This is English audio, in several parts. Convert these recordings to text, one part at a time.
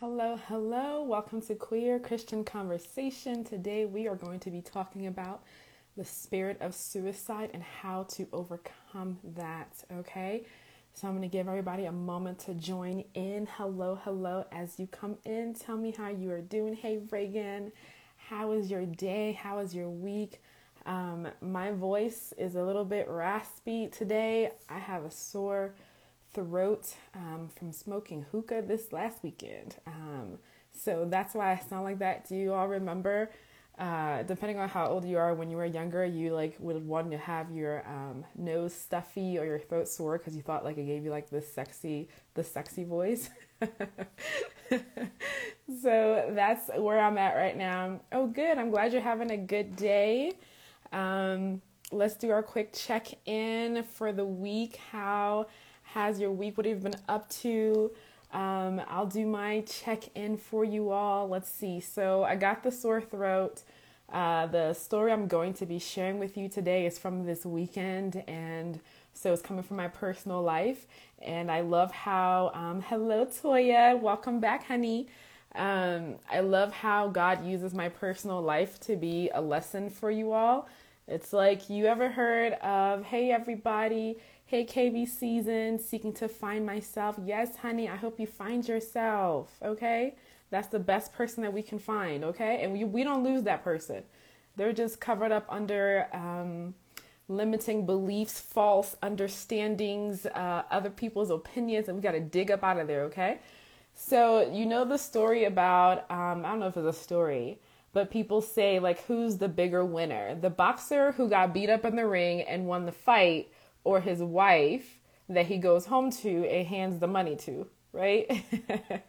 Hello, hello. Welcome to Queer Christian Conversation. Today we are going to be talking about the spirit of suicide and how to overcome that, okay? So I'm going to give everybody a moment to join in. Hello, hello. As you come in, tell me how you are doing. Hey, Reagan, how is your day? How is your week? Um, my voice is a little bit raspy today. I have a sore throat um, from smoking hookah this last weekend. Um, so that's why I sound like that. Do you all remember? Uh, depending on how old you are, when you were younger, you like would want to have your um, nose stuffy or your throat sore because you thought like it gave you like this sexy, the sexy voice. so that's where I'm at right now. Oh, good. I'm glad you're having a good day. Um, let's do our quick check in for the week. How has your week? What have you been up to? Um, I'll do my check in for you all. Let's see. So, I got the sore throat. Uh, the story I'm going to be sharing with you today is from this weekend, and so it's coming from my personal life. And I love how, um, hello, Toya, welcome back, honey. Um, I love how God uses my personal life to be a lesson for you all. It's like, you ever heard of, hey, everybody, Hey, KB season, seeking to find myself. Yes, honey, I hope you find yourself, okay? That's the best person that we can find, okay? And we, we don't lose that person. They're just covered up under um, limiting beliefs, false understandings, uh, other people's opinions, and we got to dig up out of there, okay? So, you know the story about, um, I don't know if it's a story, but people say, like, who's the bigger winner? The boxer who got beat up in the ring and won the fight or his wife that he goes home to and hands the money to, right?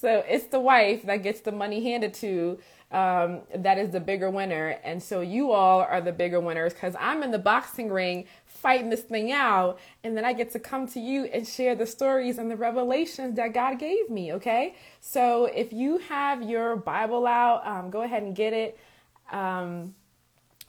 so it's the wife that gets the money handed to um, that is the bigger winner. And so you all are the bigger winners because I'm in the boxing ring fighting this thing out. And then I get to come to you and share the stories and the revelations that God gave me. Okay. So if you have your Bible out, um, go ahead and get it. Um,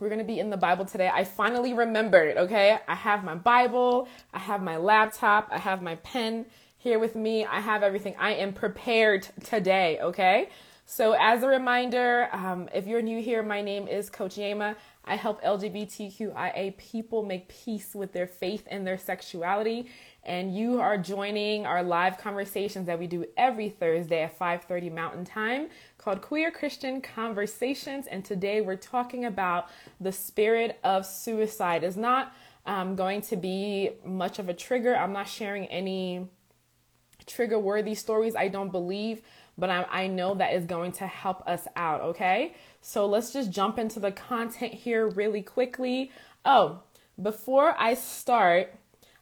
we're going to be in the Bible today. I finally remembered, okay? I have my Bible, I have my laptop, I have my pen here with me. I have everything. I am prepared today, okay? So, as a reminder, um, if you're new here, my name is Coach Yema. I help LGBTQIA people make peace with their faith and their sexuality. And you are joining our live conversations that we do every Thursday at 5:30 Mountain Time called Queer Christian Conversations. And today we're talking about the spirit of suicide. Is not um, going to be much of a trigger. I'm not sharing any trigger worthy stories, I don't believe, but I, I know that is going to help us out, okay? So let's just jump into the content here really quickly. Oh, before I start,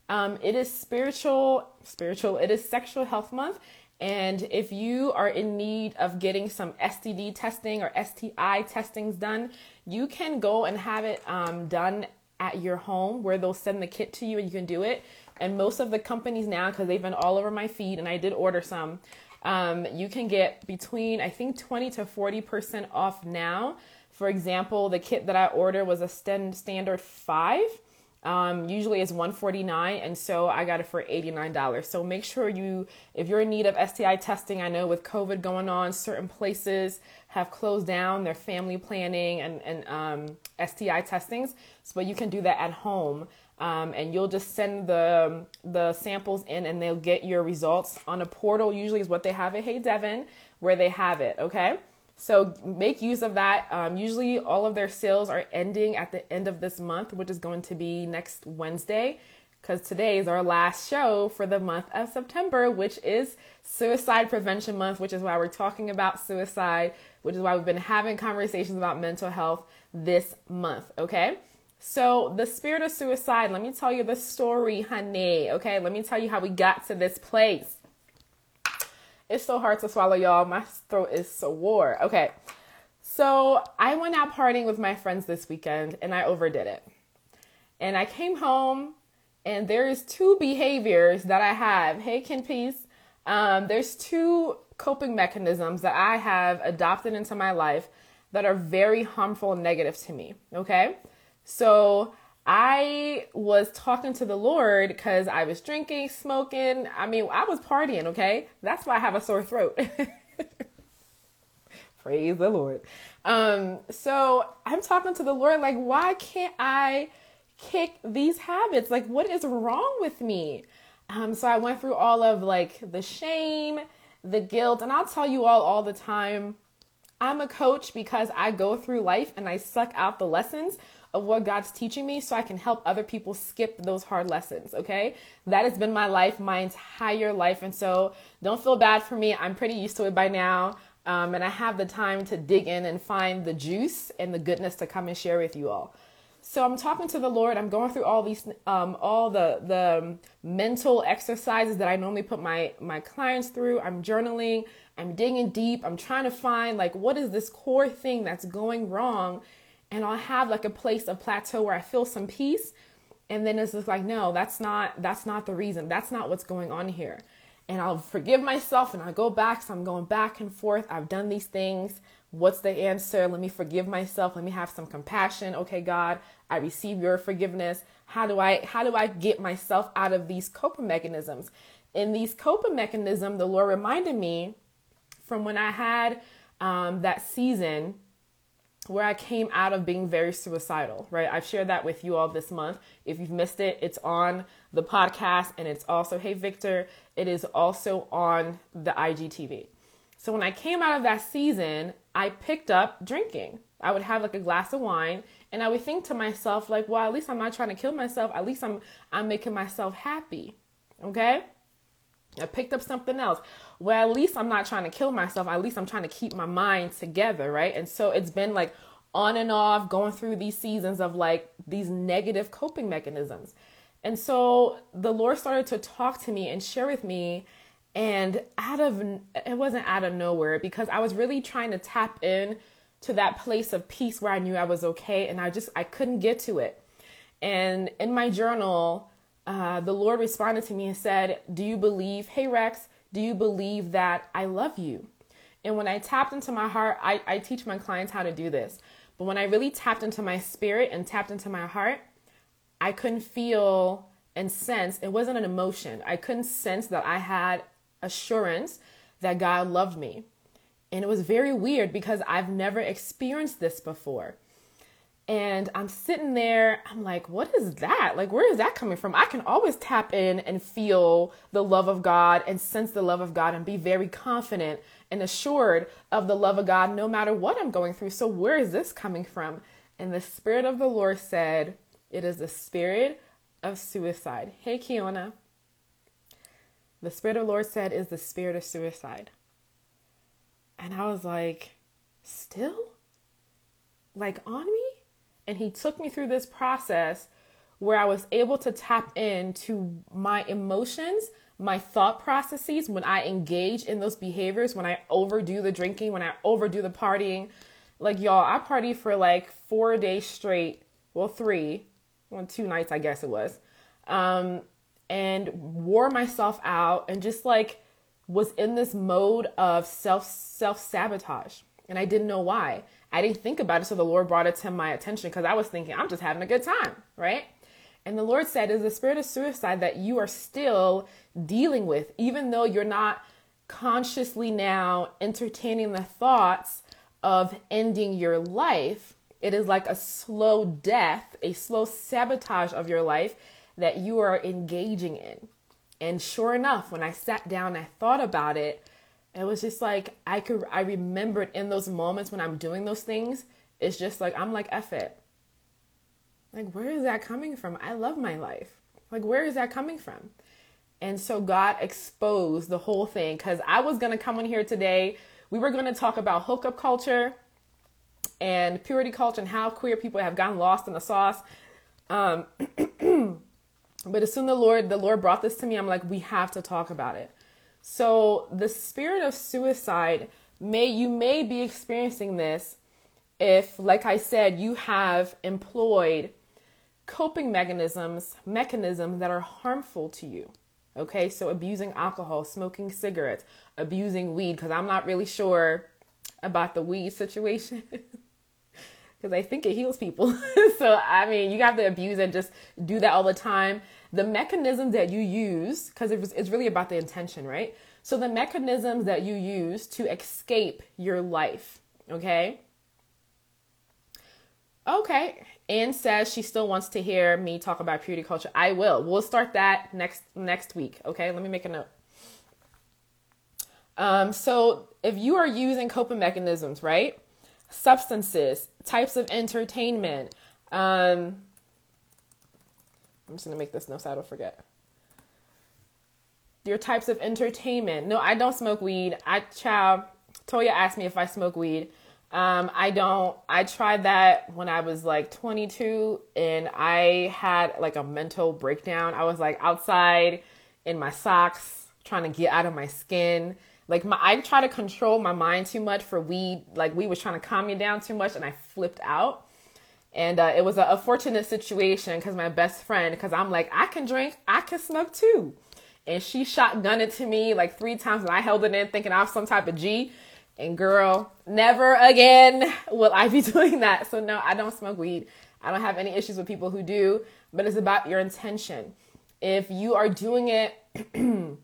um, it is spiritual, spiritual, it is sexual health month. And if you are in need of getting some STD testing or STI testings done, you can go and have it um, done at your home where they'll send the kit to you and you can do it. And most of the companies now, because they've been all over my feed and I did order some, um, you can get between, I think, 20 to 40% off now. For example, the kit that I ordered was a standard five um, usually it's 149 and so I got it for $89. So make sure you if you're in need of STI testing, I know with COVID going on, certain places have closed down their family planning and, and um, STI testings. So but you can do that at home. Um, and you'll just send the the samples in and they'll get your results on a portal usually is what they have at hey devin where they have it okay so make use of that. Um, usually, all of their sales are ending at the end of this month, which is going to be next Wednesday, because today is our last show for the month of September, which is Suicide Prevention Month, which is why we're talking about suicide, which is why we've been having conversations about mental health this month. Okay. So, the spirit of suicide, let me tell you the story, honey. Okay. Let me tell you how we got to this place. It's so hard to swallow, y'all. My throat is so sore. Okay. So I went out partying with my friends this weekend and I overdid it. And I came home and there's two behaviors that I have. Hey, Ken Peace. Um, there's two coping mechanisms that I have adopted into my life that are very harmful and negative to me. Okay. So I was talking to the Lord because I was drinking, smoking. I mean, I was partying, okay? That's why I have a sore throat. Praise the Lord. Um, so I'm talking to the Lord, like, why can't I kick these habits? Like, what is wrong with me? Um, so I went through all of like the shame, the guilt, and I'll tell you all all the time. I'm a coach because I go through life and I suck out the lessons of what God's teaching me so I can help other people skip those hard lessons, okay? That has been my life, my entire life. And so don't feel bad for me. I'm pretty used to it by now. Um, and I have the time to dig in and find the juice and the goodness to come and share with you all. So I'm talking to the Lord. I'm going through all these, um, all the the mental exercises that I normally put my my clients through. I'm journaling. I'm digging deep. I'm trying to find like what is this core thing that's going wrong, and I'll have like a place of plateau where I feel some peace, and then it's just like no, that's not that's not the reason. That's not what's going on here and I'll forgive myself and I go back. So I'm going back and forth. I've done these things. What's the answer? Let me forgive myself. Let me have some compassion. Okay, God, I receive your forgiveness. How do I how do I get myself out of these coping mechanisms? In these coping mechanisms, the Lord reminded me from when I had um, that season where I came out of being very suicidal, right? I've shared that with you all this month. If you've missed it, it's on the podcast and it's also, hey, Victor, it is also on the IGTV. So when I came out of that season, I picked up drinking. I would have like a glass of wine and I would think to myself like, well, at least I'm not trying to kill myself. At least I'm I'm making myself happy. Okay? I picked up something else. Well, at least I'm not trying to kill myself. At least I'm trying to keep my mind together, right? And so it's been like on and off going through these seasons of like these negative coping mechanisms. And so the Lord started to talk to me and share with me and out of it wasn't out of nowhere because I was really trying to tap in to that place of peace where I knew I was okay and I just I couldn't get to it. And in my journal, uh, the Lord responded to me and said, Do you believe, hey Rex, do you believe that I love you? And when I tapped into my heart, I, I teach my clients how to do this. But when I really tapped into my spirit and tapped into my heart, I couldn't feel and sense, it wasn't an emotion. I couldn't sense that I had assurance that God loved me. And it was very weird because I've never experienced this before. And I'm sitting there, I'm like, what is that? Like, where is that coming from? I can always tap in and feel the love of God and sense the love of God and be very confident and assured of the love of God no matter what I'm going through. So, where is this coming from? And the Spirit of the Lord said, It is the spirit of suicide. Hey, Kiona. The Spirit of the Lord said, Is the spirit of suicide. And I was like, Still? Like on me? And he took me through this process where I was able to tap into my emotions, my thought processes when I engage in those behaviors, when I overdo the drinking, when I overdo the partying. Like, y'all, I partied for like four days straight. Well, three, well, two nights, I guess it was. Um, and wore myself out and just like was in this mode of self self sabotage and I didn't know why. I didn't think about it, so the Lord brought it to my attention because I was thinking, I'm just having a good time, right? And the Lord said, is the spirit of suicide that you are still dealing with, even though you're not consciously now entertaining the thoughts of ending your life. It is like a slow death, a slow sabotage of your life that you are engaging in. And sure enough, when I sat down, I thought about it, it was just like I could I remembered in those moments when I'm doing those things, it's just like I'm like F it. Like where is that coming from? I love my life. Like where is that coming from? And so God exposed the whole thing cuz I was going to come in here today. We were going to talk about hookup culture and purity culture and how queer people have gotten lost in the sauce. Um but as soon the Lord the Lord brought this to me, I'm like we have to talk about it so the spirit of suicide may you may be experiencing this if like I said you have employed coping mechanisms mechanisms that are harmful to you. Okay? So abusing alcohol, smoking cigarettes, abusing weed cuz I'm not really sure about the weed situation. because I think it heals people. so, I mean, you have to abuse and just do that all the time the mechanisms that you use, because it it's really about the intention, right? So the mechanisms that you use to escape your life, Okay. Okay. Anne says she still wants to hear me talk about purity culture. I will. We'll start that next next week. Okay. Let me make a note. Um, so if you are using coping mechanisms, right? Substances, types of entertainment. Um, I'm just gonna make this note so I don't forget. Your types of entertainment. No, I don't smoke weed. I child. Toya asked me if I smoke weed. Um, I don't. I tried that when I was like 22, and I had like a mental breakdown. I was like outside in my socks, trying to get out of my skin like my, I try to control my mind too much for weed. Like weed was trying to calm me down too much, and I flipped out. And uh, it was a, a fortunate situation because my best friend, because I'm like, I can drink, I can smoke too. And she shotgunned it to me like three times, and I held it in thinking I was some type of G. And girl, never again will I be doing that. So no, I don't smoke weed. I don't have any issues with people who do, but it's about your intention. If you are doing it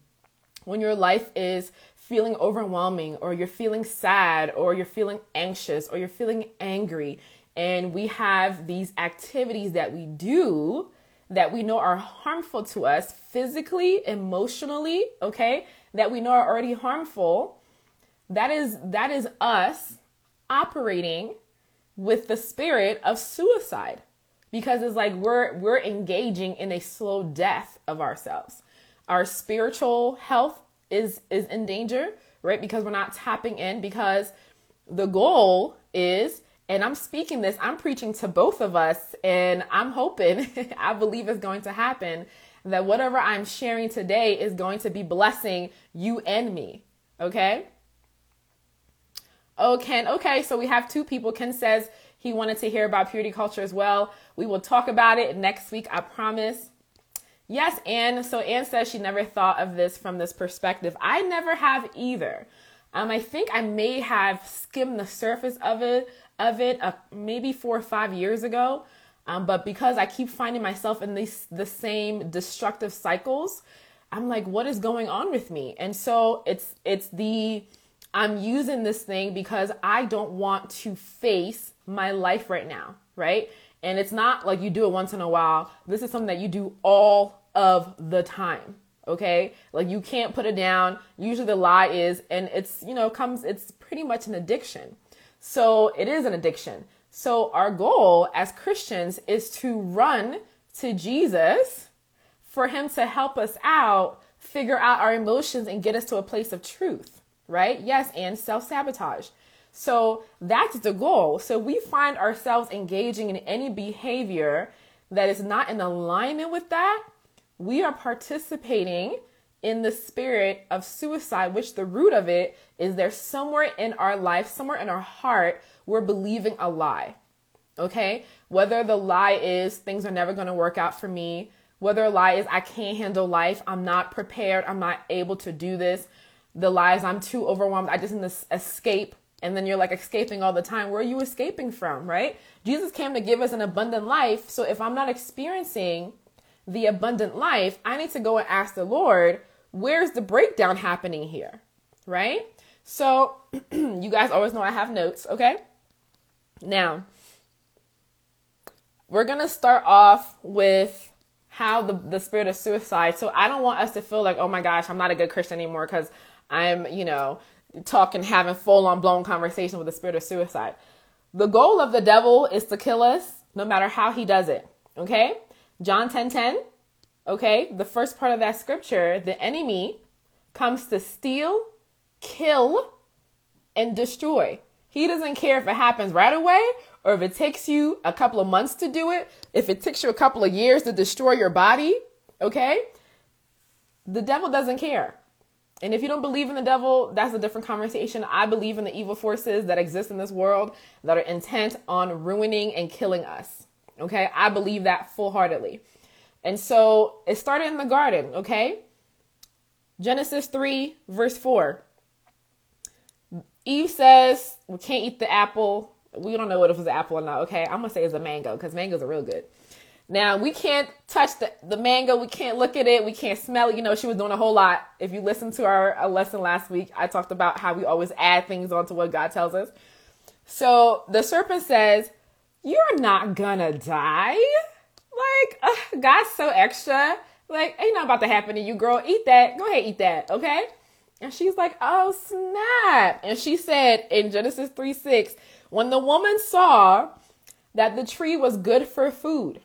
when your life is feeling overwhelming or you're feeling sad or you're feeling anxious or you're feeling angry and we have these activities that we do that we know are harmful to us physically, emotionally, okay? That we know are already harmful. That is that is us operating with the spirit of suicide because it's like we're we're engaging in a slow death of ourselves. Our spiritual health is is in danger, right? Because we're not tapping in because the goal is and I'm speaking this, I'm preaching to both of us and I'm hoping I believe it's going to happen that whatever I'm sharing today is going to be blessing you and me. Okay? Oh, Ken. Okay, so we have two people. Ken says he wanted to hear about purity culture as well. We will talk about it next week, I promise. Yes, Anne. So Anne says she never thought of this from this perspective. I never have either. Um, I think I may have skimmed the surface of it, of it, uh, maybe four or five years ago. Um, but because I keep finding myself in these the same destructive cycles, I'm like, what is going on with me? And so it's it's the I'm using this thing because I don't want to face my life right now, right? And it's not like you do it once in a while. This is something that you do all of the time. Okay. Like you can't put it down. Usually the lie is, and it's, you know, comes, it's pretty much an addiction. So it is an addiction. So our goal as Christians is to run to Jesus for him to help us out, figure out our emotions and get us to a place of truth, right? Yes. And self sabotage. So that's the goal. So we find ourselves engaging in any behavior that is not in alignment with that. We are participating in the spirit of suicide, which the root of it is there somewhere in our life, somewhere in our heart, we're believing a lie. Okay? Whether the lie is things are never going to work out for me, whether a lie is I can't handle life, I'm not prepared, I'm not able to do this. The lies I'm too overwhelmed, I just need to escape and then you're like escaping all the time. Where are you escaping from, right? Jesus came to give us an abundant life. So if I'm not experiencing the abundant life, I need to go and ask the Lord, where's the breakdown happening here, right? So you guys always know I have notes, okay? Now, we're going to start off with how the, the spirit of suicide. So I don't want us to feel like, oh my gosh, I'm not a good Christian anymore because I'm, you know, talking, having full on blown conversation with the spirit of suicide. The goal of the devil is to kill us no matter how he does it. Okay? John 10 10. Okay? The first part of that scripture, the enemy comes to steal, kill, and destroy. He doesn't care if it happens right away or if it takes you a couple of months to do it, if it takes you a couple of years to destroy your body. Okay? The devil doesn't care. And if you don't believe in the devil, that's a different conversation. I believe in the evil forces that exist in this world that are intent on ruining and killing us. Okay? I believe that full heartedly. And so it started in the garden, okay? Genesis 3, verse 4. Eve says, We can't eat the apple. We don't know what if it was an apple or not, okay? I'm gonna say it's a mango because mangoes are real good. Now we can't touch the, the mango. We can't look at it. We can't smell it. You know, she was doing a whole lot. If you listen to our, our lesson last week, I talked about how we always add things onto what God tells us. So the serpent says, You're not gonna die. Like, uh, God's so extra. Like, ain't not about to happen to you, girl. Eat that. Go ahead, eat that, okay? And she's like, Oh, snap. And she said in Genesis 3 6, when the woman saw that the tree was good for food.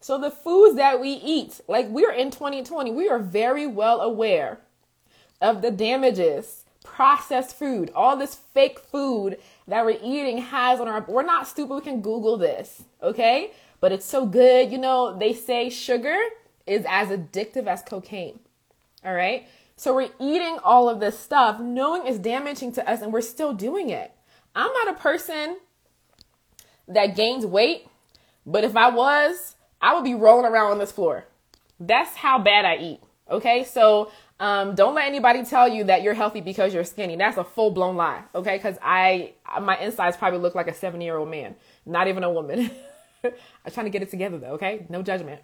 So the foods that we eat, like we're in 2020, we are very well aware of the damages processed food, all this fake food that we're eating has on our we're not stupid, we can Google this, okay? But it's so good. You know, they say sugar is as addictive as cocaine. All right? So we're eating all of this stuff knowing it's damaging to us and we're still doing it. I'm not a person that gains weight, but if I was, I would be rolling around on this floor. That's how bad I eat. Okay? So um, don't let anybody tell you that you're healthy because you're skinny. That's a full blown lie. Okay? Because I, my insides probably look like a 70 year old man, not even a woman. I'm trying to get it together though. Okay? No judgment.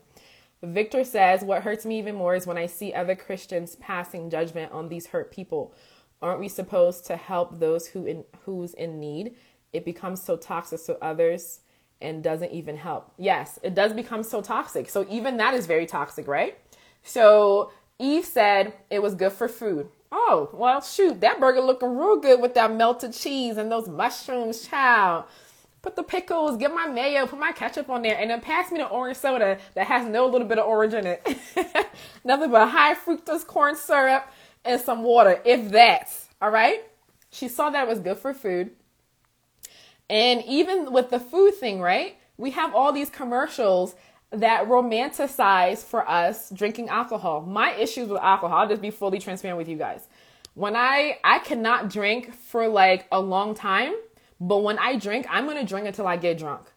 Victor says, What hurts me even more is when I see other Christians passing judgment on these hurt people. Aren't we supposed to help those who in who's in need? It becomes so toxic to others and doesn't even help. Yes, it does become so toxic. So even that is very toxic, right? So Eve said it was good for food. Oh, well, shoot, that burger looking real good with that melted cheese and those mushrooms, child. Put the pickles, get my mayo, put my ketchup on there, and then pass me the orange soda that has no little bit of orange in it. Nothing but high fructose corn syrup and some water, if that. All right? She saw that was good for food. And even with the food thing, right? We have all these commercials that romanticize for us drinking alcohol. My issues with alcohol, I'll just be fully transparent with you guys. When I I cannot drink for like a long time, but when I drink, I'm going to drink until I get drunk.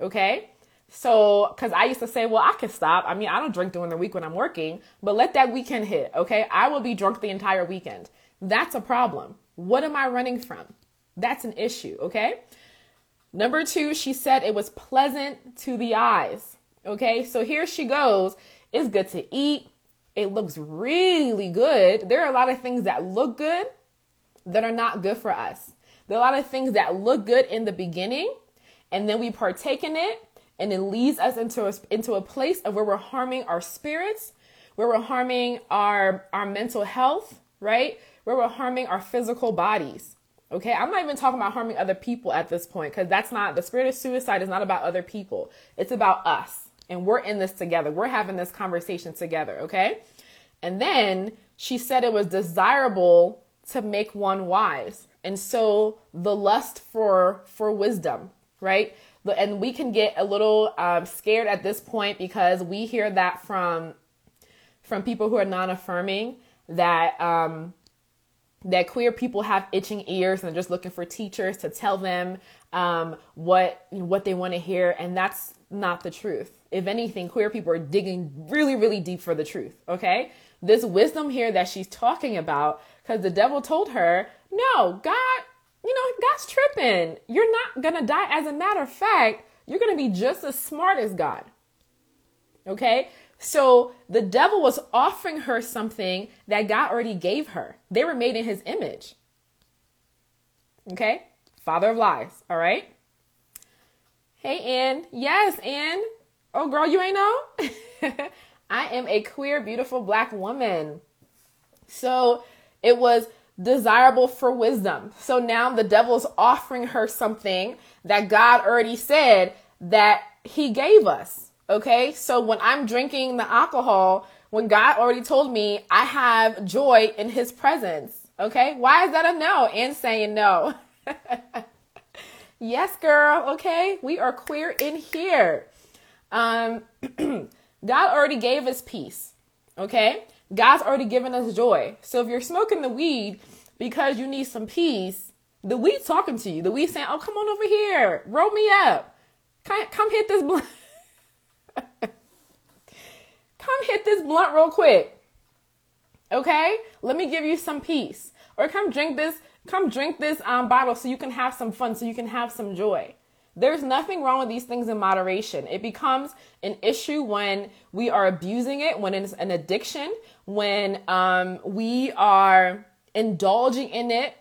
Okay? So, cuz I used to say, well, I can stop. I mean, I don't drink during the week when I'm working, but let that weekend hit, okay? I will be drunk the entire weekend. That's a problem. What am I running from? That's an issue, okay? Number 2, she said it was pleasant to the eyes. Okay, so here she goes. It's good to eat. It looks really good. There are a lot of things that look good that are not good for us. There are a lot of things that look good in the beginning, and then we partake in it, and it leads us into a, into a place of where we're harming our spirits, where we're harming our, our mental health, right? Where we're harming our physical bodies. Okay, I'm not even talking about harming other people at this point because that's not the spirit of suicide is not about other people. It's about us and we're in this together. We're having this conversation together, okay? And then she said it was desirable to make one wise. And so the lust for for wisdom, right? And we can get a little um, scared at this point because we hear that from from people who are non-affirming that um, that queer people have itching ears and just looking for teachers to tell them um, what what they want to hear, and that's not the truth. If anything, queer people are digging really, really deep for the truth. Okay, this wisdom here that she's talking about, because the devil told her, "No, God, you know, God's tripping. You're not gonna die. As a matter of fact, you're gonna be just as smart as God." Okay, so the devil was offering her something that God already gave her. They were made in his image. Okay? Father of lies. All right? Hey, Ann. Yes, Ann. Oh, girl, you ain't know? I am a queer, beautiful black woman. So it was desirable for wisdom. So now the devil's offering her something that God already said that he gave us. Okay, so when I'm drinking the alcohol, when God already told me I have joy in his presence. Okay, why is that a no? And saying no. yes, girl. Okay, we are queer in here. Um, God already gave us peace. Okay, God's already given us joy. So if you're smoking the weed because you need some peace, the weed talking to you. The weed saying, "Oh, come on over here, roll me up, come, come hit this blunt." come hit this blunt real quick. Okay? Let me give you some peace. Or come drink this, come drink this um, bottle so you can have some fun, so you can have some joy. There's nothing wrong with these things in moderation. It becomes an issue when we are abusing it, when it's an addiction, when um, we are indulging in it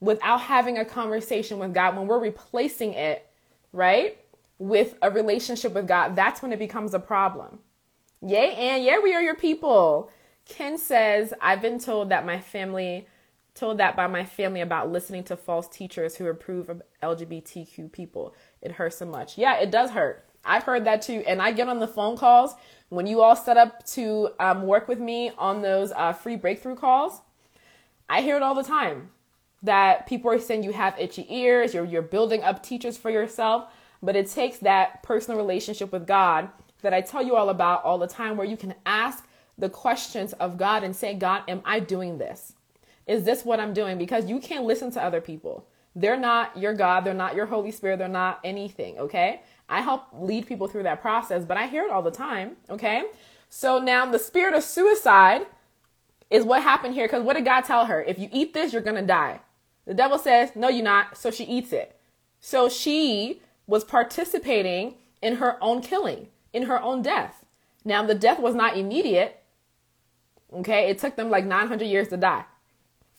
without having a conversation with God, when we're replacing it, right, with a relationship with God, that's when it becomes a problem. Yay, and yeah, we are your people. Ken says, I've been told that my family, told that by my family about listening to false teachers who approve of LGBTQ people. It hurts so much. Yeah, it does hurt. I've heard that too. And I get on the phone calls when you all set up to um, work with me on those uh, free breakthrough calls. I hear it all the time that people are saying you have itchy ears, you're, you're building up teachers for yourself. But it takes that personal relationship with God that I tell you all about all the time where you can ask the questions of God and say, God, am I doing this? Is this what I'm doing? Because you can't listen to other people. They're not your God. They're not your Holy Spirit. They're not anything. Okay. I help lead people through that process, but I hear it all the time. Okay. So now the spirit of suicide is what happened here. Because what did God tell her? If you eat this, you're going to die. The devil says, No, you're not. So she eats it. So she was participating in her own killing, in her own death. Now, the death was not immediate. Okay. It took them like 900 years to die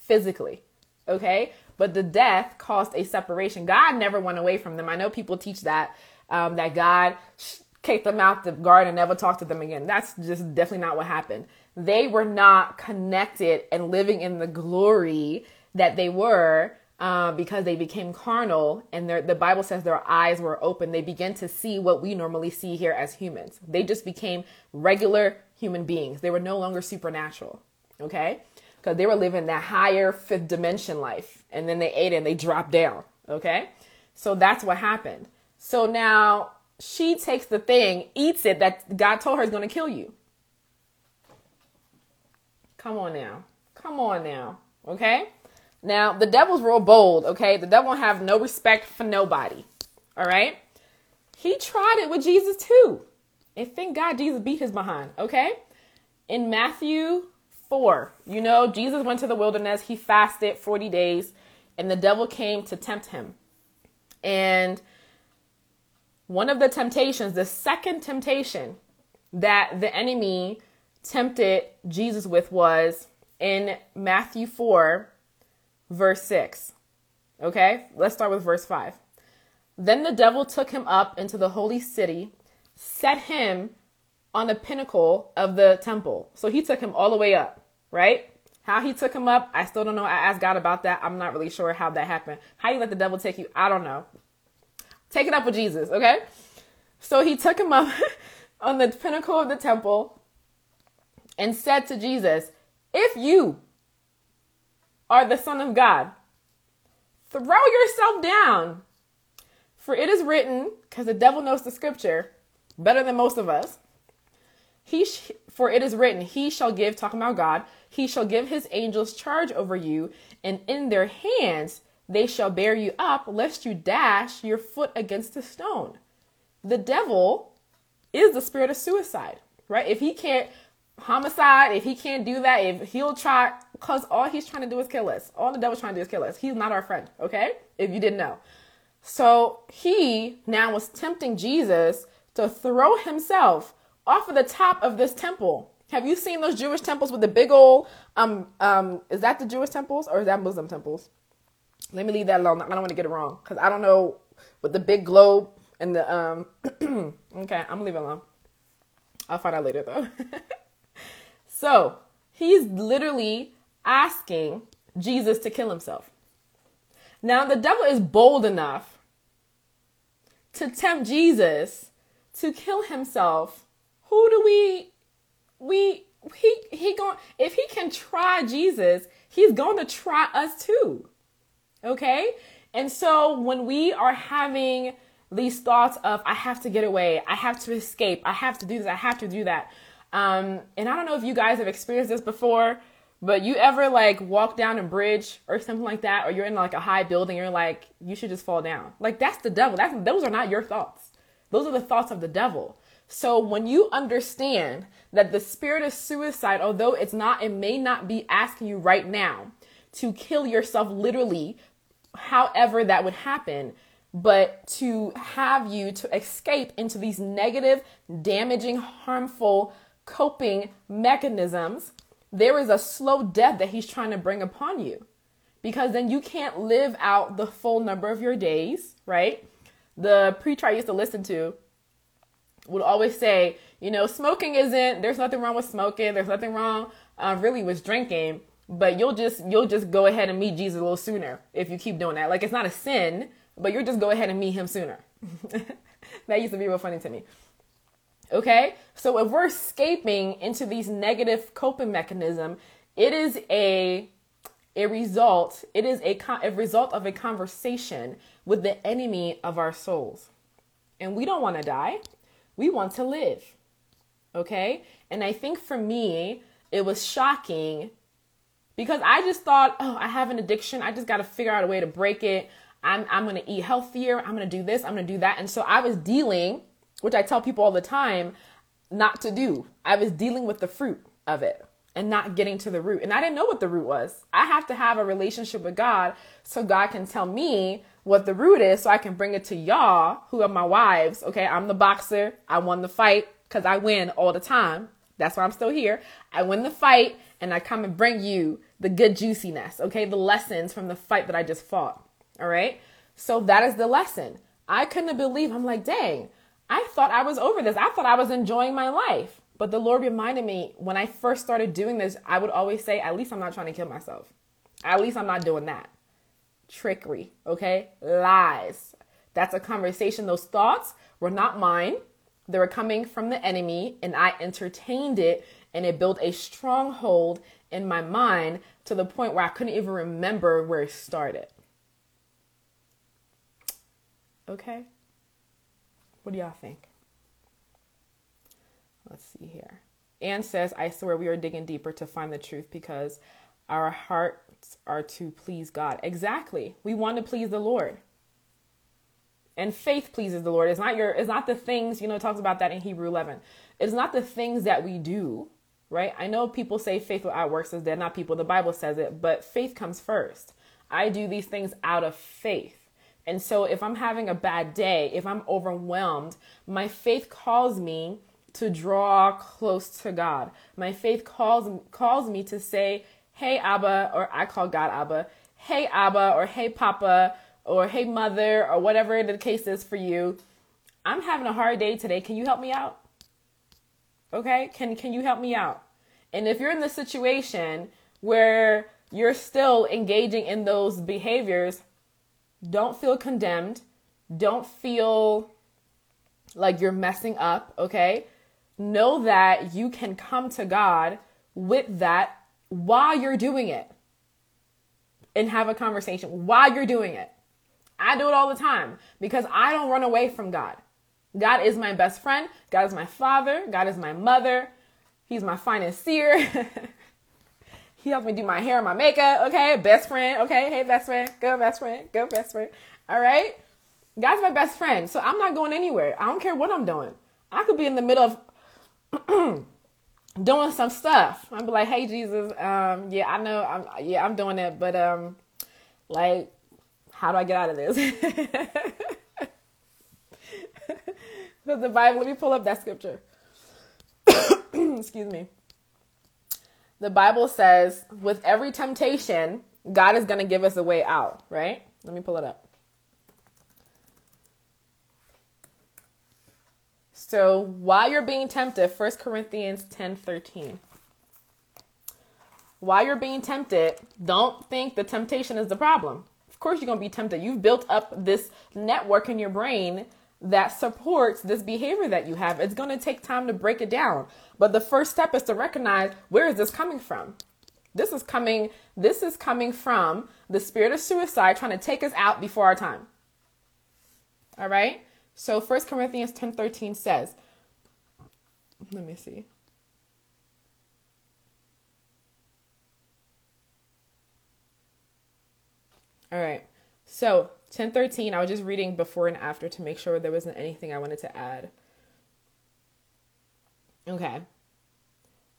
physically. Okay. But the death caused a separation. God never went away from them. I know people teach that, um, that God kicked them out the garden and never talked to them again. That's just definitely not what happened. They were not connected and living in the glory that they were uh, because they became carnal and the Bible says their eyes were open. They began to see what we normally see here as humans. They just became regular human beings. They were no longer supernatural. Okay? Because they were living that higher fifth dimension life. And then they ate and they dropped down. Okay? So that's what happened. So now she takes the thing, eats it that God told her is going to kill you. Come on now. Come on now. Okay? Now, the devil's real bold, okay? The devil have no respect for nobody. All right? He tried it with Jesus too. And thank God Jesus beat his behind, okay? In Matthew 4, you know, Jesus went to the wilderness, he fasted 40 days, and the devil came to tempt him. And one of the temptations, the second temptation that the enemy tempted Jesus with was in Matthew 4, verse 6. Okay, let's start with verse 5. Then the devil took him up into the holy city, set him on the pinnacle of the temple. So he took him all the way up, right? How he took him up, I still don't know. I asked God about that. I'm not really sure how that happened. How you let the devil take you, I don't know. Take it up with Jesus, okay? So he took him up on the pinnacle of the temple and said to Jesus, If you are the Son of God. Throw yourself down. For it is written, because the devil knows the scripture better than most of us. He sh- for it is written, He shall give, talking about God, He shall give His angels charge over you, and in their hands they shall bear you up, lest you dash your foot against a stone. The devil is the spirit of suicide, right? If he can't homicide, if he can't do that, if he'll try, because all he's trying to do is kill us. All the devil's trying to do is kill us. He's not our friend, okay? If you didn't know. So he now was tempting Jesus to throw himself off of the top of this temple. Have you seen those Jewish temples with the big old um um is that the Jewish temples or is that Muslim temples? Let me leave that alone. I don't want to get it wrong because I don't know with the big globe and the um okay, I'm gonna leave it alone. I'll find out later though. so he's literally asking Jesus to kill himself. Now, the devil is bold enough to tempt Jesus to kill himself. Who do we, we, he, he going, if he can try Jesus, he's going to try us too. Okay? And so when we are having these thoughts of, I have to get away, I have to escape, I have to do this, I have to do that. Um, and I don't know if you guys have experienced this before, but you ever like walk down a bridge or something like that, or you're in like a high building, you're like, you should just fall down. Like that's the devil. That's those are not your thoughts. Those are the thoughts of the devil. So when you understand that the spirit of suicide, although it's not, it may not be asking you right now to kill yourself literally, however that would happen, but to have you to escape into these negative, damaging, harmful coping mechanisms there is a slow death that he's trying to bring upon you because then you can't live out the full number of your days, right? The preacher I used to listen to would always say, you know, smoking isn't, there's nothing wrong with smoking, there's nothing wrong uh, really with drinking, but you'll just, you'll just go ahead and meet Jesus a little sooner if you keep doing that. Like it's not a sin, but you'll just go ahead and meet him sooner. that used to be real funny to me. Okay? So if we're escaping into these negative coping mechanism, it is a a result, it is a, a result of a conversation with the enemy of our souls. And we don't want to die. We want to live. Okay? And I think for me, it was shocking because I just thought, oh, I have an addiction. I just got to figure out a way to break it. I'm, I'm going to eat healthier. I'm going to do this. I'm going to do that. And so I was dealing which I tell people all the time not to do. I was dealing with the fruit of it and not getting to the root. And I didn't know what the root was. I have to have a relationship with God so God can tell me what the root is so I can bring it to y'all who are my wives. Okay, I'm the boxer. I won the fight because I win all the time. That's why I'm still here. I win the fight and I come and bring you the good juiciness, okay? The lessons from the fight that I just fought. All right? So that is the lesson. I couldn't believe. I'm like, dang, I thought I was over this. I thought I was enjoying my life. But the Lord reminded me when I first started doing this, I would always say, at least I'm not trying to kill myself. At least I'm not doing that. Trickery, okay? Lies. That's a conversation. Those thoughts were not mine. They were coming from the enemy, and I entertained it, and it built a stronghold in my mind to the point where I couldn't even remember where it started. Okay? What do y'all think? Let's see here. Anne says, I swear we are digging deeper to find the truth because our are to please God. Exactly. We want to please the Lord. And faith pleases the Lord. It's not your it's not the things, you know, talks about that in Hebrew 11. It's not the things that we do, right? I know people say faith without works is dead, not people. The Bible says it, but faith comes first. I do these things out of faith. And so if I'm having a bad day, if I'm overwhelmed, my faith calls me to draw close to God. My faith calls calls me to say, "Hey Abba," or I call God Abba. "Hey Abba," or "Hey Papa," or "Hey Mother," or whatever the case is for you. I'm having a hard day today. Can you help me out? Okay? Can can you help me out? And if you're in the situation where you're still engaging in those behaviors, don't feel condemned. Don't feel like you're messing up, okay? Know that you can come to God with that while you're doing it and have a conversation while you're doing it. I do it all the time because I don't run away from God. God is my best friend. God is my father. God is my mother. He's my financier. He helps me do my hair and my makeup. Okay, best friend. Okay, hey best friend, go best friend, go best friend. All right, God's my best friend, so I'm not going anywhere. I don't care what I'm doing. I could be in the middle of doing some stuff. Be like, hey Jesus, um, yeah, I know, I'm, yeah, I'm doing it, but um, like, how do I get out of this? Because the Bible, let me pull up that scripture. Excuse me the Bible says with every temptation, God is going to give us a way out, right? Let me pull it up. So while you're being tempted, 1 Corinthians 10 13. While you're being tempted, don't think the temptation is the problem. Of course, you're going to be tempted. You've built up this network in your brain that supports this behavior that you have. It's going to take time to break it down. But the first step is to recognize where is this coming from? This is coming this is coming from the spirit of suicide trying to take us out before our time. All right? So 1 Corinthians 10:13 says, let me see. All right. So 1013, I was just reading before and after to make sure there wasn't anything I wanted to add. Okay.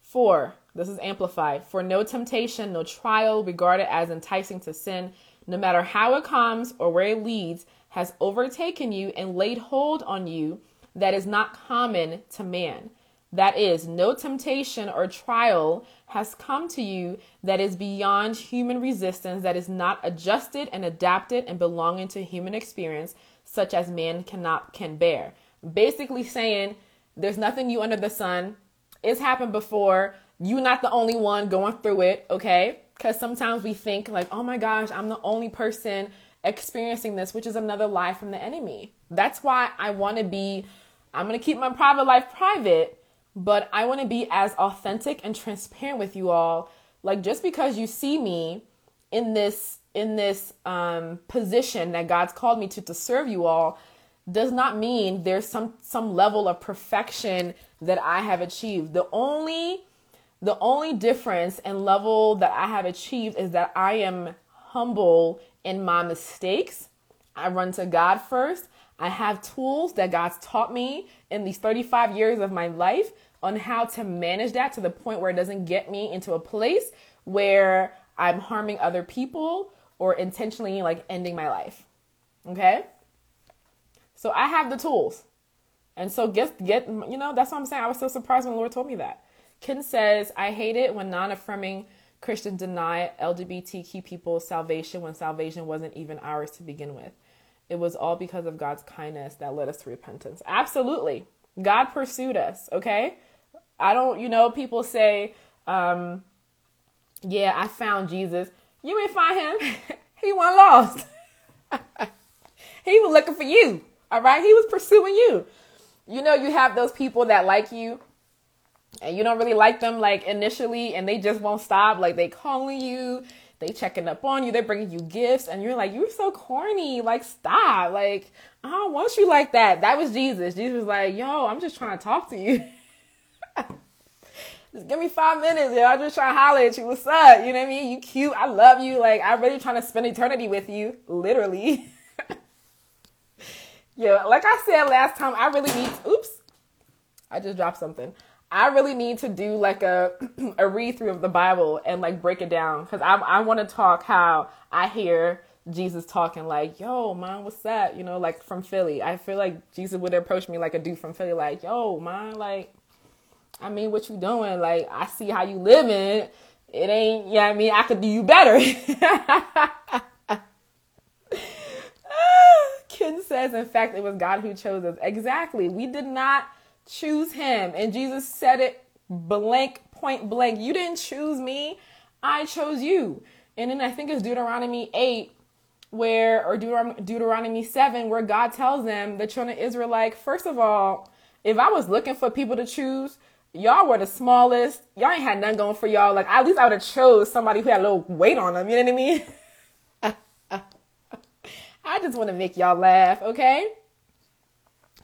Four, this is amplified. For no temptation, no trial regarded as enticing to sin, no matter how it comes or where it leads, has overtaken you and laid hold on you that is not common to man. That is, no temptation or trial has come to you that is beyond human resistance, that is not adjusted and adapted and belonging to human experience, such as man cannot can bear. Basically saying there's nothing new under the sun. It's happened before. You're not the only one going through it, okay? Because sometimes we think like, oh my gosh, I'm the only person experiencing this, which is another lie from the enemy. That's why I want to be, I'm going to keep my private life private, but I want to be as authentic and transparent with you all. Like just because you see me in this in this um, position that God's called me to to serve you all does not mean there's some some level of perfection that I have achieved. The only the only difference and level that I have achieved is that I am humble in my mistakes. I run to God first. I have tools that God's taught me in these 35 years of my life on how to manage that to the point where it doesn't get me into a place where I'm harming other people or intentionally like ending my life. Okay? So I have the tools. And so get get you know, that's what I'm saying. I was so surprised when the Lord told me that. Ken says, I hate it when non-affirming Christians deny LGBTQ people salvation when salvation wasn't even ours to begin with. It was all because of God's kindness that led us to repentance. Absolutely. God pursued us, okay? I don't, you know, people say, um, yeah, I found Jesus. You ain't find him. he wasn't lost. he was looking for you. All right. He was pursuing you. You know, you have those people that like you and you don't really like them like initially and they just won't stop. Like they calling you, they checking up on you, they bringing you gifts and you're like, you're so corny. Like stop. Like I don't want you like that. That was Jesus. Jesus was like, yo, I'm just trying to talk to you. just give me five minutes, yo. I'm just trying to holler at you. What's up? You know what I mean? You cute. I love you. Like, I'm really trying to spend eternity with you. Literally. yeah, like I said last time, I really need. Oops. I just dropped something. I really need to do like a a read through of the Bible and like break it down because I I want to talk how I hear Jesus talking like, "Yo, man, what's that?" You know, like from Philly. I feel like Jesus would approach me like a dude from Philly, like, "Yo, man, like, I mean, what you doing? Like, I see how you living. It ain't, yeah, I mean, I could do you better. Ah, Ken says, in fact, it was God who chose us. Exactly. We did not choose him. And Jesus said it blank, point blank. You didn't choose me. I chose you. And then I think it's Deuteronomy 8 where, or Deuteronomy 7, where God tells them, the children of Israel, like, first of all, if I was looking for people to choose, y'all were the smallest. Y'all ain't had nothing going for y'all. Like at least I would have chose somebody who had a little weight on them. You know what I mean? I just want to make y'all laugh, okay?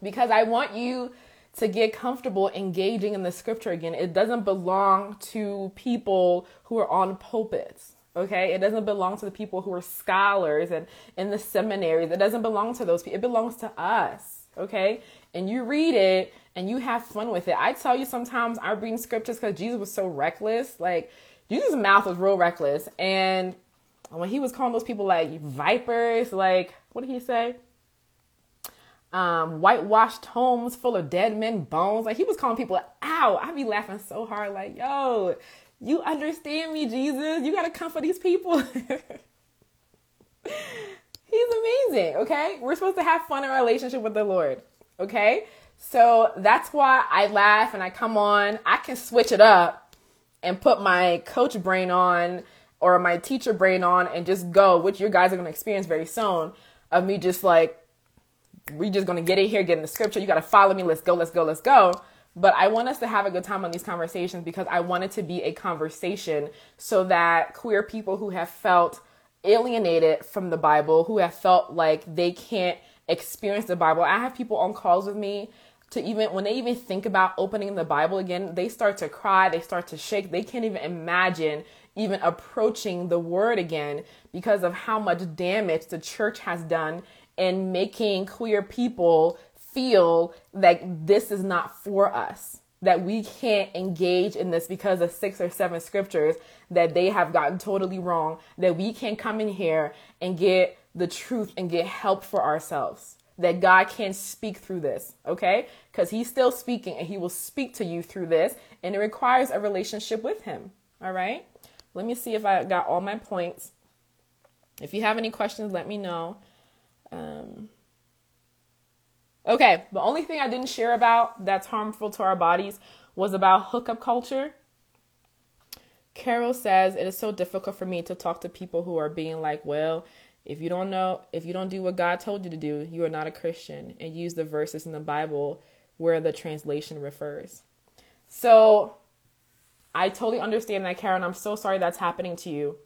Because I want you to get comfortable engaging in the scripture again. It doesn't belong to people who are on pulpits. Okay, it doesn't belong to the people who are scholars and in the seminaries. It doesn't belong to those people. It belongs to us. Okay, and you read it and you have fun with it. I tell you, sometimes I read scriptures because Jesus was so reckless. Like, Jesus' mouth was real reckless. And when he was calling those people like vipers, like, what did he say? Um, whitewashed homes full of dead men bones. Like, he was calling people, out. I'd be laughing so hard, like, yo, you understand me, Jesus. You got to come for these people. He's amazing, okay? We're supposed to have fun in our relationship with the Lord, okay? So that's why I laugh and I come on. I can switch it up and put my coach brain on or my teacher brain on and just go, which you guys are to experience very soon, of me just like, we just to get in here, get in the scripture. You got to follow me. Let's go, let's go, let's go. But I want us to have a good time on these conversations because I want it to be a conversation so that queer people who have felt alienated from the Bible, who have felt like they can't experience the Bible. I have people on calls with me to even when they even think about opening the Bible again, they start to cry, they start to shake. They can't even imagine even approaching the word again because of how much damage the church has done in making queer people feel like this is not for us that we can't engage in this because of six or seven scriptures that they have gotten totally wrong, that we can come in here and get the truth and get help for ourselves. that God can speak through this, okay? Because He's still speaking and He will speak to you through this, and it requires a relationship with Him, all right? Let me see if I got all my points. If you have any questions, let me know. Um, okay, the only thing I didn't share about that's harmful to our bodies was about hookup culture. Carol says it is so difficult for me to talk to people who are being like, well, if you don't know, if you don't do what God told you to do, you are not a Christian, and use the verses in the Bible where the translation refers. So I totally understand that, Karen. I'm so sorry that's happening to you.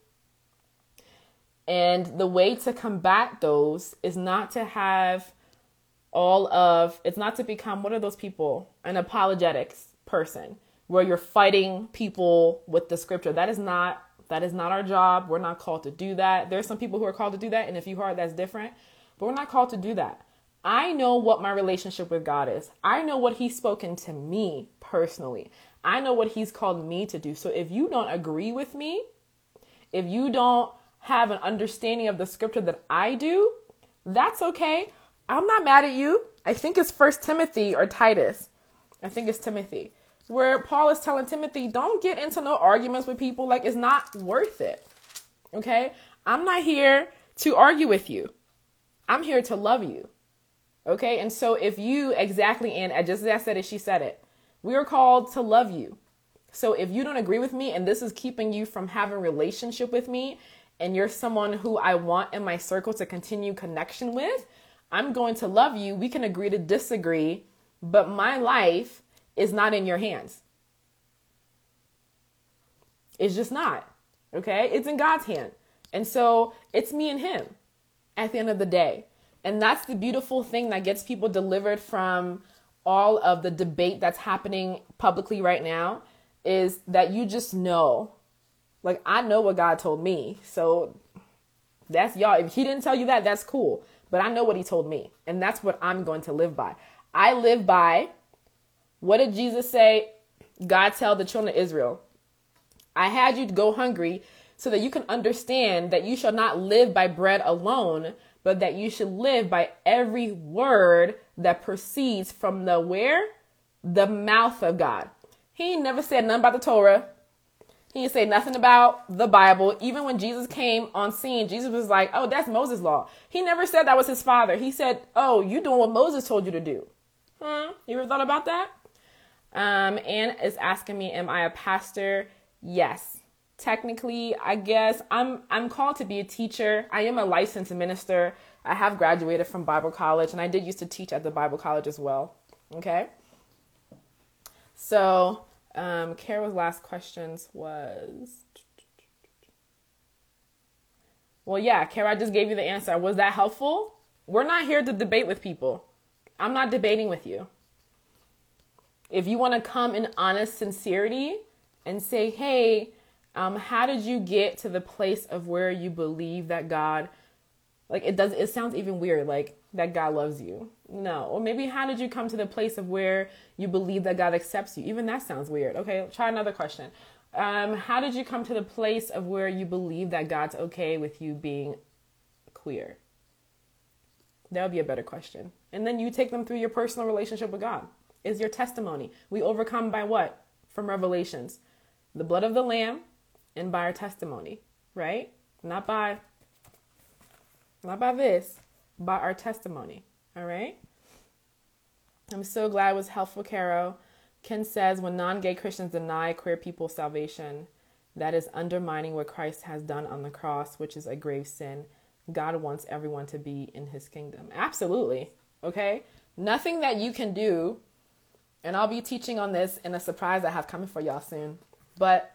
And the way to combat those is not to have all of, it's not to become, one of those people? An apologetics person where you're fighting people with the scripture. That is not that is not our job. We're not called to do that. There's some people who are called to do that, and if you are, that's different. But we're not called to do that. I know what my relationship with God is. I know what He's spoken to me personally. I know what He's called me to do. So if you don't agree with me, if you don't have an understanding of the scripture that I do, that's okay. I'm not mad at you. I think it's First Timothy or Titus. I think it's Timothy where Paul is telling Timothy, don't get into no arguments with people. Like, it's not worth it. Okay? I'm not here to argue with you, I'm here to love you. Okay? And so, if you exactly, and just as I said it, she said it, we are called to love you. So, if you don't agree with me and this is keeping you from having relationship with me, and you're someone who I want in my circle to continue connection with, I'm going to love you. We can agree to disagree, but my life is not in your hands. It's just not. Okay? It's in God's hand. And so it's me and Him at the end of the day. And that's the beautiful thing that gets people delivered from all of the debate that's happening publicly right now is that you just know. Like, I know what God told me. So that's y'all. If He didn't tell you that, that's cool. But I know what He told me. And that's what I'm going to live by. I live by what did Jesus say? God tell the children of Israel, I had you go hungry so that you can understand that you shall not live by bread alone, but that you should live by every word that proceeds from the where? The mouth of God. He never said nothing about the Torah. He didn't say nothing about the Bible. Even when Jesus came on scene, Jesus was like, oh, that's Moses' law. He never said that was his father. He said, oh, you doing what Moses told you to do. Hmm? You ever thought about that? Um, Anne is asking me, am I a pastor? Yes. Technically, I guess I'm I'm called to be a teacher. I am a licensed minister. I have graduated from Bible college and I did used to teach at the Bible college as well. Okay. So, um, Carol's last questions was Well, yeah, Kara, I just gave you the answer. Was that helpful? We're not here to debate with people. I'm not debating with you. If you want to come in honest sincerity and say, hey, um, how did you get to the place of where you believe that God, like it does, it sounds even weird, like that God loves you. No. Or maybe how did you come to the place of where you believe that God accepts you? Even that sounds weird. Okay, try another question. Um, how did you come to the place of where you believe that God's okay with you being queer? That would be a better question. And then you take them through your personal relationship with God is your testimony. We overcome by what? From Revelations. The blood of the Lamb and by our testimony, right? Not by not by this, by our testimony. All right? I'm so glad it was helpful, Caro. Ken says when non gay Christians deny queer people salvation, that is undermining what Christ has done on the cross, which is a grave sin. God wants everyone to be in his kingdom. Absolutely. Okay? Nothing that you can do and I'll be teaching on this in a surprise I have coming for y'all soon. But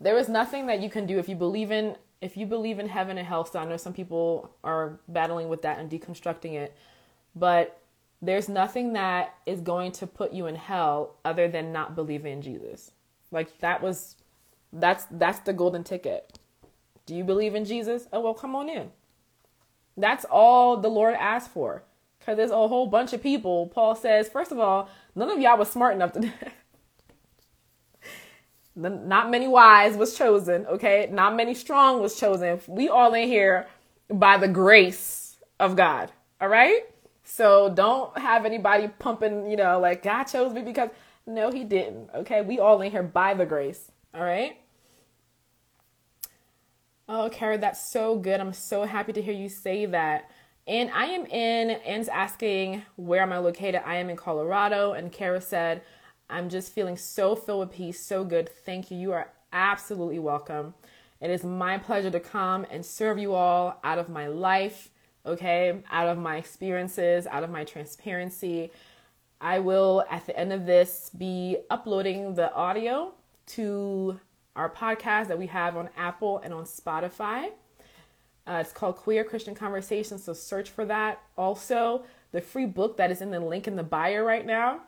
there is nothing that you can do if you believe in if you believe in heaven and hell. So I know some people are battling with that and deconstructing it, but there's nothing that is going to put you in hell other than not believing in Jesus. Like that was that's that's the golden ticket. Do you believe in Jesus? Oh well, come on in. That's all the Lord asked for. Because there's a whole bunch of people. Paul says, first of all, none of y'all was smart enough to. Not many wise was chosen, okay? Not many strong was chosen. We all in here by the grace of God, All right? So don't have anybody pumping, you know, like God chose me because no, he didn't. Okay? We all in here by the grace. All right? Oh, Kara, that's so good. I'm so happy to hear you say that. And I am in, Anne's asking, where am I located? I am in Colorado. And Kara said, I'm just feeling so filled with peace, so good. Thank you. You are absolutely welcome. It is my pleasure to come and serve you all out of my life, okay, out of my experiences, out of my transparency. I will, at the end of this, be uploading the audio to our podcast that we have on Apple and on Spotify. Uh, it's called Queer Christian Conversations, so search for that. Also, the free book that is in the link in the bio right now.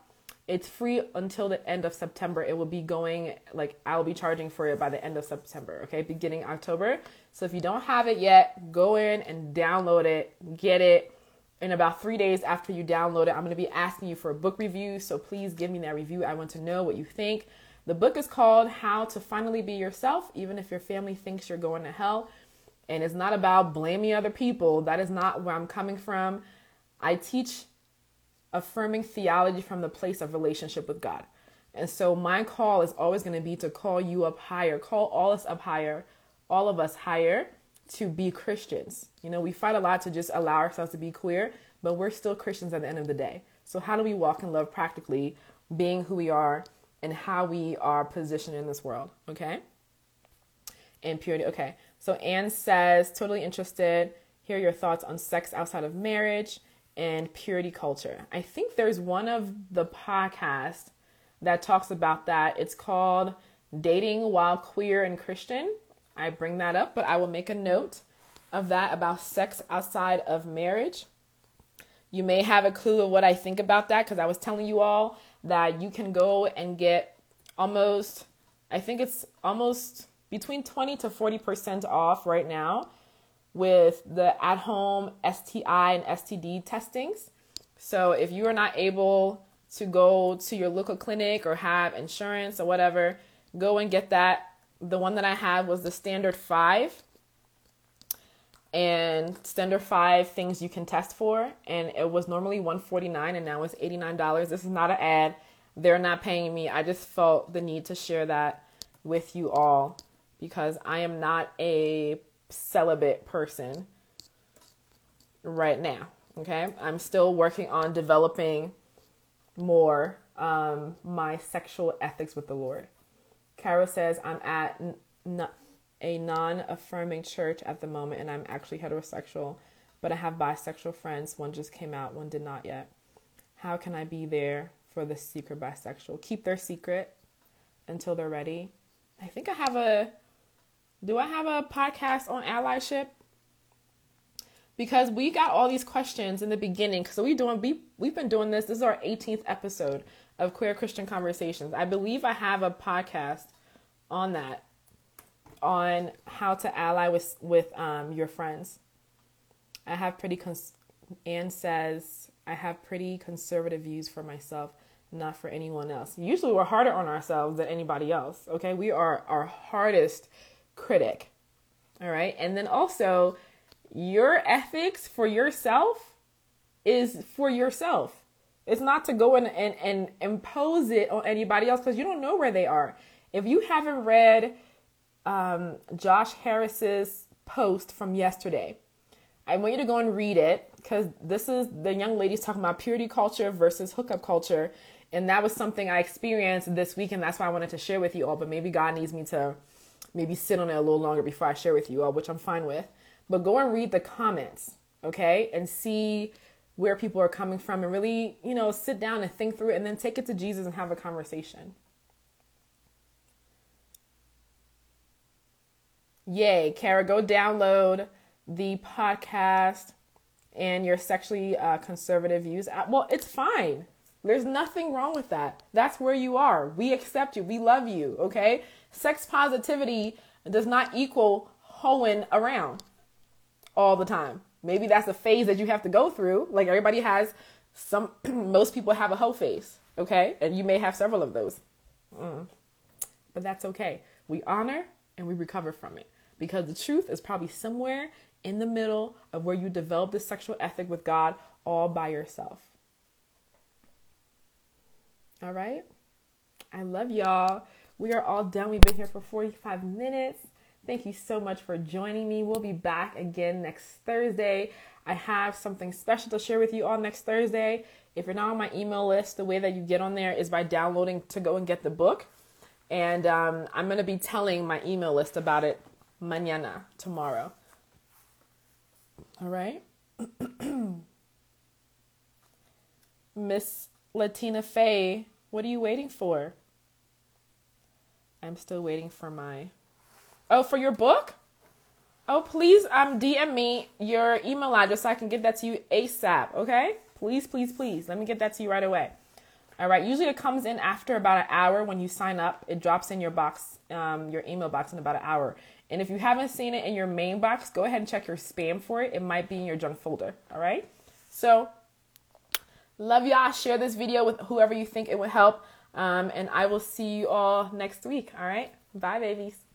It's free until the end of September. It will be going like I'll be charging for it by the end of September, okay? Beginning October. So if you don't have it yet, go in and download it, get it. In about three days after you download it, I'm to be asking you for a book review. So please give me that review. I want to know what you think. The book is called How to Finally Be Yourself, even if your family thinks you're going to hell. And it's not about blaming other people. That is not where I'm coming from. I teach affirming theology from the place of relationship with God. And so my call is always going to be to call you up higher, call all us up higher, all of us higher to be Christians. You know, we fight a lot to just allow ourselves to be queer, but we're still Christians at the end of the day. So, how do we walk in love practically, being who we are and how we are positioned in this world, okay? And purity, okay. So Anne says, totally interested. Hear your thoughts on sex outside of marriage and purity culture. I think there's one of the podcasts that talks about that. It's called Dating While Queer and Christian. I bring that up, but I will make a note of that about sex outside of marriage. You may have a clue of what I think about that because I was telling you all that you can go and get almost, I think it's almost between 20 to 40% off right now with the at home STI and STD testings. So if you are not able to go to your local clinic or have insurance or whatever, go and get that. The one that I had was the standard five and standard five things you can test for and it was normally 149 and now it's $89 this is not an ad they're not paying me i just felt the need to share that with you all because i am not a celibate person right now okay i'm still working on developing more um, my sexual ethics with the lord carol says i'm at a non affirming church at the moment, and I'm actually heterosexual, but I have bisexual friends. One just came out, one did not yet. How can I be there for the secret bisexual? Keep their secret until they're ready. I think I have a. Do I have a podcast on allyship? Because we got all these questions in the beginning. So we doing we we've been doing this. This is our 18th episode of Queer Christian Conversations. I believe I have a podcast on that on how to ally with with um, your friends. I have pretty cons- Anne says I have pretty conservative views for myself, not for anyone else. Usually, we're harder on ourselves than anybody else. Okay, we are our hardest critic. All right, and then also your ethics for yourself is for yourself. It's not to go in and, and impose it on anybody else because you don't know where they are. If you haven't read um, Josh Harris's post from yesterday. I want you to go and read it because this is the young ladies talking about purity culture versus hookup culture. And that was something I experienced this week, and that's why I wanted to share with you all. But maybe God needs me to maybe sit on it a little longer before I share with you all, which I'm fine with. But go and read the comments, okay, and see where people are coming from and really, you know, sit down and think through it and then take it to Jesus and have a conversation. Yay, Kara, go download the podcast and your sexually uh, conservative views. Uh, well, it's fine. There's nothing wrong with that. That's where you are. We accept you. We love you. Okay. Sex positivity does not equal hoeing around all the time. Maybe that's a phase that you have to go through. Like everybody has some, most people have a hoe phase. Okay. And you may have several of those. Mm. But that's okay. We honor and we recover from it because the truth is probably somewhere in the middle of where you develop this sexual ethic with God all by yourself. All right? I love y'all. We are all done. We've been here for 45 minutes. Thank you so much for joining me. We'll be back again next Thursday. I have something special to share with you all next Thursday. If you're not on my email list, the way that you get on there is by downloading to go and get the book. And um, I'm going to be telling my email list about it mañana, tomorrow. All right. Miss Latina Faye, what are you waiting for? I'm still waiting for my. Oh, for your book? Oh, please um DM me your email address so I can get that to you ASAP, okay? Please, please, please. Let me get that to you right away. All right. Usually it comes in after about an hour when you sign up. It drops in your box, um, your email box in about an hour. And if you haven't seen it in your main box, go ahead and check your spam for it. It might be in your junk folder. All right. So, love y'all. Share this video with whoever you think it would help. Um, and I will see you all next week. All right. Bye, babies.